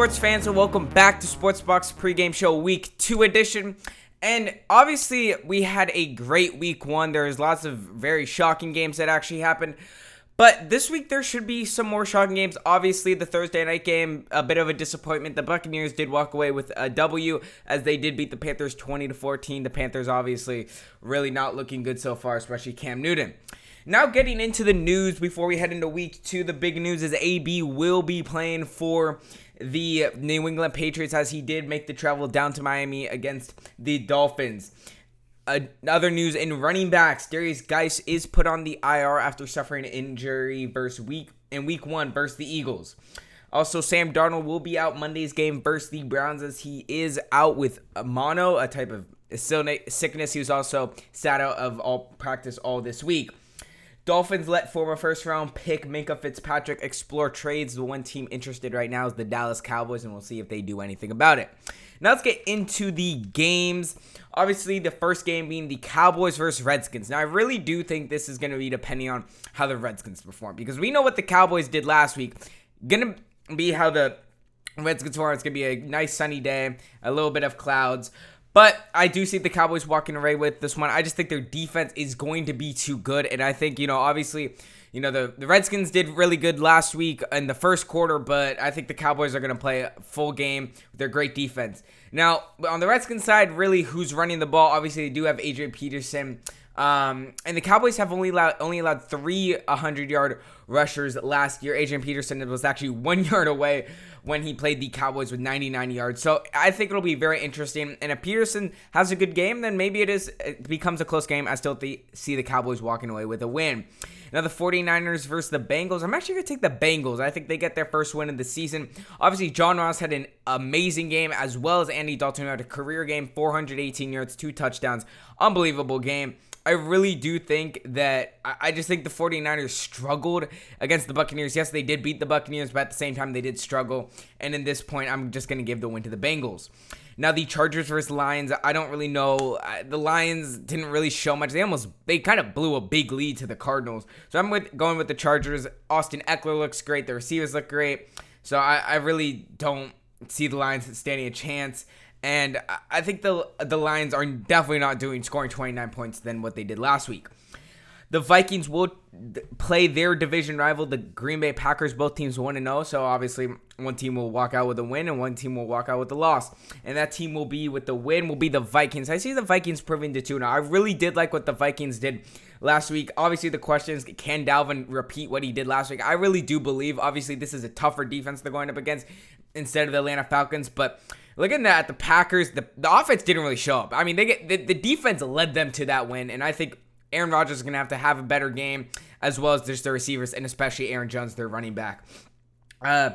sports fans, and welcome back to Sportsbox pregame show week two edition. And obviously, we had a great week one. There was lots of very shocking games that actually happened. But this week there should be some more shocking games. Obviously, the Thursday night game, a bit of a disappointment. The Buccaneers did walk away with a W as they did beat the Panthers 20 to 14. The Panthers obviously really not looking good so far, especially Cam Newton. Now, getting into the news before we head into week two, the big news is AB will be playing for the New England Patriots as he did make the travel down to Miami against the Dolphins. Another news in running backs, Derrius Guice is put on the IR after suffering an injury versus week in week one versus the Eagles. Also, Sam Darnold will be out Monday's game versus the Browns as he is out with mono, a type of sickness. He was also sat out of all practice all this week. Dolphins let former first round pick Minkah Fitzpatrick explore trades. The one team interested right now is the Dallas Cowboys, and we'll see if they do anything about it. Now let's get into the games. Obviously, the first game being the Cowboys versus Redskins. Now, I really do think this is going to be depending on how the Redskins perform because we know what the Cowboys did last week. Going to be how the Redskins perform. It's going to be a nice sunny day, a little bit of clouds. But I do see the Cowboys walking away with this one. I just think their defense is going to be too good. And I think, you know, obviously, you know, the, the Redskins did really good last week in the first quarter, but I think the Cowboys are going to play a full game with their great defense. Now, on the Redskins side, really, who's running the ball? Obviously, they do have Adrian Peterson. Um, and the Cowboys have only allowed only allowed three 100 yard rushers last year. Adrian Peterson was actually one yard away when he played the Cowboys with 99 yards. So I think it'll be very interesting. And if Peterson has a good game, then maybe it is it becomes a close game. I still th- see the Cowboys walking away with a win. Now the 49ers versus the Bengals. I'm actually going to take the Bengals. I think they get their first win of the season. Obviously, John Ross had an amazing game as well as Andy Dalton had a career game, 418 yards, two touchdowns. Unbelievable game. I really do think that I just think the 49ers struggled against the Buccaneers. Yes, they did beat the Buccaneers, but at the same time, they did struggle. And in this point, I'm just going to give the win to the Bengals. Now the Chargers versus Lions, I don't really know. The Lions didn't really show much. They almost they kind of blew a big lead to the Cardinals. So I'm with going with the Chargers. Austin Ekeler looks great. The receivers look great. So I, I really don't see the Lions standing a chance. And I think the the Lions are definitely not doing scoring 29 points than what they did last week. The Vikings will play their division rival, the Green Bay Packers. Both teams 1 0. So obviously, one team will walk out with a win and one team will walk out with a loss. And that team will be with the win, will be the Vikings. I see the Vikings proving to 2 now. I really did like what the Vikings did last week. Obviously, the question is can Dalvin repeat what he did last week? I really do believe. Obviously, this is a tougher defense they're going up against instead of the Atlanta Falcons. But looking at the Packers, the, the offense didn't really show up. I mean, they get the, the defense led them to that win, and I think Aaron Rodgers is going to have to have a better game as well as just the receivers and especially Aaron Jones, their running back. Uh,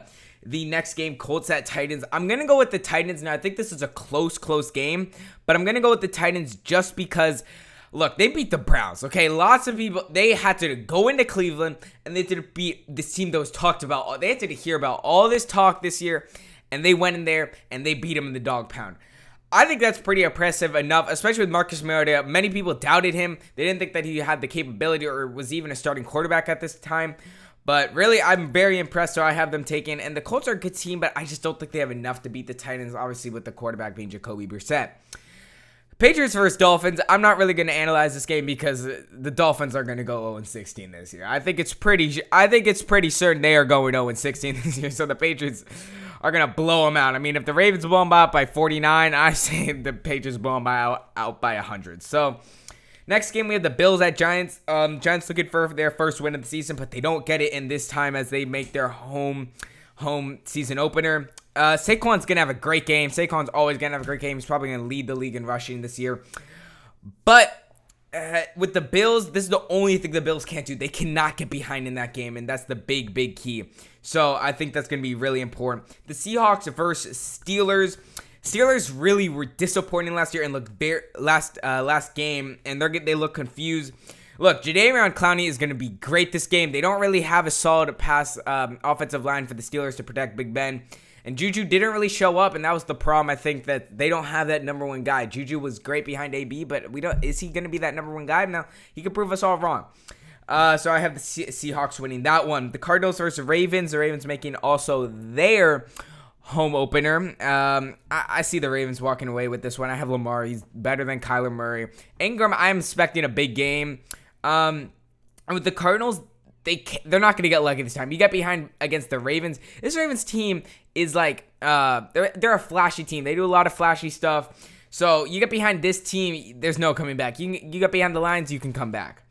the next game, Colts at Titans. I'm going to go with the Titans. Now, I think this is a close, close game, but I'm going to go with the Titans just because, look, they beat the Browns, okay? Lots of people, they had to go into Cleveland and they had to beat this team that was talked about. They had to hear about all this talk this year and they went in there and they beat them in the dog pound. I think that's pretty impressive enough, especially with Marcus Mariota. Many people doubted him. They didn't think that he had the capability or was even a starting quarterback at this time. But really, I'm very impressed. So I have them taken. And the Colts are a good team, but I just don't think they have enough to beat the Titans, obviously, with the quarterback being Jacoby Brissett. Patriots versus Dolphins. I'm not really going to analyze this game because the Dolphins are going to go 0 16 this year. I think it's pretty. I think it's pretty certain they are going 0 16 this year. So the Patriots are gonna blow them out. I mean, if the Ravens blow them out by 49, I say the Patriots blow them out, out by 100. So. Next game, we have the Bills at Giants. Um, Giants looking for their first win of the season, but they don't get it in this time as they make their home home season opener. Uh, Saquon's gonna have a great game. Saquon's always gonna have a great game. He's probably gonna lead the league in rushing this year. But uh, with the Bills, this is the only thing the Bills can't do. They cannot get behind in that game, and that's the big, big key. So I think that's going to be really important. The Seahawks versus Steelers. Steelers really were disappointing last year and looked very last uh, last game, and they they look confused. Look, Jadeveon Clowney is going to be great this game. They don't really have a solid pass um, offensive line for the Steelers to protect Big Ben. And Juju didn't really show up, and that was the problem. I think that they don't have that number one guy. Juju was great behind AB, but we don't. Is he going to be that number one guy? Now he could prove us all wrong. Uh, so I have the Seahawks winning that one. The Cardinals versus Ravens. The Ravens making also their home opener. Um, I, I, see the Ravens walking away with this one. I have Lamar. He's better than Kyler Murray. Ingram, I'm expecting a big game. Um, with the Cardinals, they they're not going to get lucky this time. You get behind against the Ravens. This Ravens team is like uh, they're they're a flashy team. They do a lot of flashy stuff. So you get behind this team, there's no coming back. You you get behind the lines, you can come back.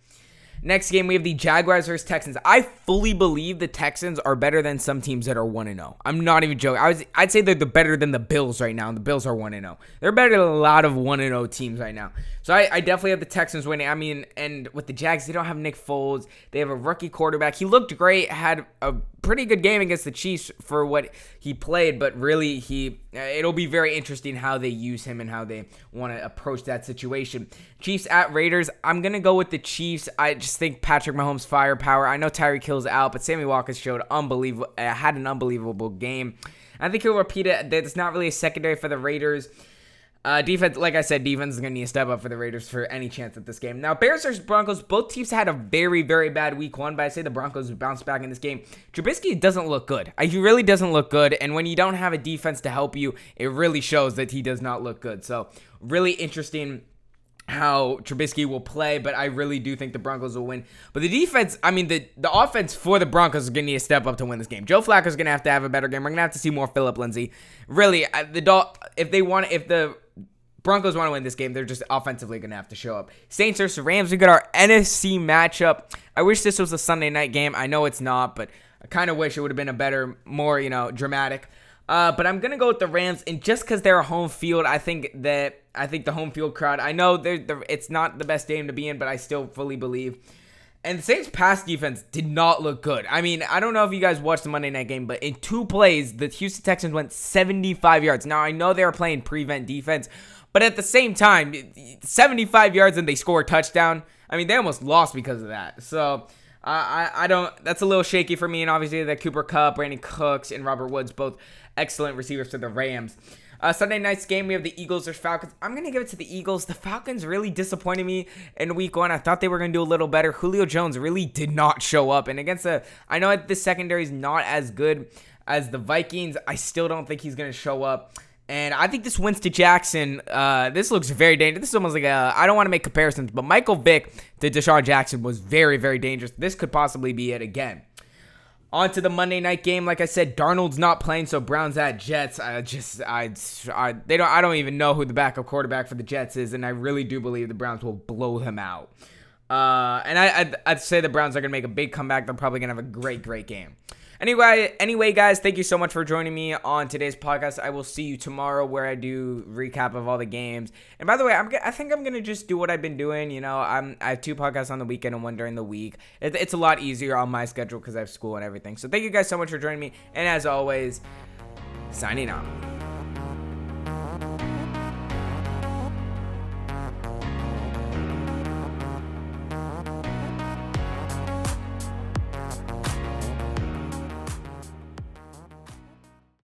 Next game, we have the Jaguars versus Texans. I fully believe the Texans are better than some teams that are 1 0. I'm not even joking. I was, I'd say they're the better than the Bills right now, and the Bills are 1 0. They're better than a lot of 1 0 teams right now. So I, I, definitely have the Texans winning. I mean, and with the Jags, they don't have Nick Foles. They have a rookie quarterback. He looked great, had a pretty good game against the Chiefs for what he played, but really he uh, it'll be very interesting how they use him and how they want to approach that situation. Chiefs at Raiders, I'm going to go with the Chiefs. I just think Patrick Mahomes firepower. I know Tyreek Hill's out, but Sammy Watkins showed unbelievable uh, had an unbelievable game. I think he'll repeat it. There's not really a secondary for the Raiders. Uh, defense, like I said, defense is going to need a step up for the Raiders for any chance at this game. Now, Bears versus Broncos, both teams had a very, very bad week one, but I say the Broncos bounced back in this game. Trubisky doesn't look good. He really doesn't look good, and when you don't have a defense to help you, it really shows that he does not look good. So, really interesting how Trubisky will play, but I really do think the Broncos will win. But the defense, I mean, the, the offense for the Broncos is going to need a step up to win this game. Joe Flacco is going to have to have a better game. We're going to have to see more Phillip Lindsay. Really, the if they want, if the Broncos want to win this game. They're just offensively going to have to show up. Saints versus Rams. We got our NFC matchup. I wish this was a Sunday night game. I know it's not, but I kind of wish it would have been a better, more, you know, dramatic. Uh, but I'm gonna go with the Rams, and just because they're a home field, I think that I think the home field crowd. I know they're, they're, it's not the best game to be in, but I still fully believe. And the Saints' pass defense did not look good. I mean, I don't know if you guys watched the Monday night game, but in two plays, the Houston Texans went 75 yards. Now I know they were playing prevent defense, but at the same time, 75 yards and they score a touchdown. I mean, they almost lost because of that. So I, I don't. That's a little shaky for me. And obviously, the Cooper Kupp, Brandin Cooks, and Robert Woods, both excellent receivers for the Rams. Uh, Sunday night's game, we have the Eagles versus Falcons. I'm to give it to the Eagles. The Falcons really disappointed me in week one. I thought they were to do a little better. Julio Jones really did not show up. And against the, I know that the secondary is not as good as the Vikings. I still don't think he's to show up. And I think this Winston Jackson, uh, this looks very dangerous. This is almost like I don't want to make comparisons, but Michael Vick to DeSean Jackson was very, very dangerous. This could possibly be it again. On to the Monday night game. Like I said, Darnold's not playing, so Browns at Jets. I just, I, I, they don't, I don't even know who the backup quarterback for the Jets is, and I really do believe the Browns will blow them out. Uh, and I, I'd, I'd say the Browns are gonna make a big comeback. They're probably gonna have a great, great game. Anyway, anyway, guys, thank you so much for joining me on today's podcast. I will see you tomorrow where I do recap of all the games. And by the way, I'm I think I'm gonna just do what I've been doing. You know, I'm I have two podcasts on the weekend and one during the week. It, it's a lot easier on my schedule because I have school and everything. So thank you guys so much for joining me. And as always, signing out.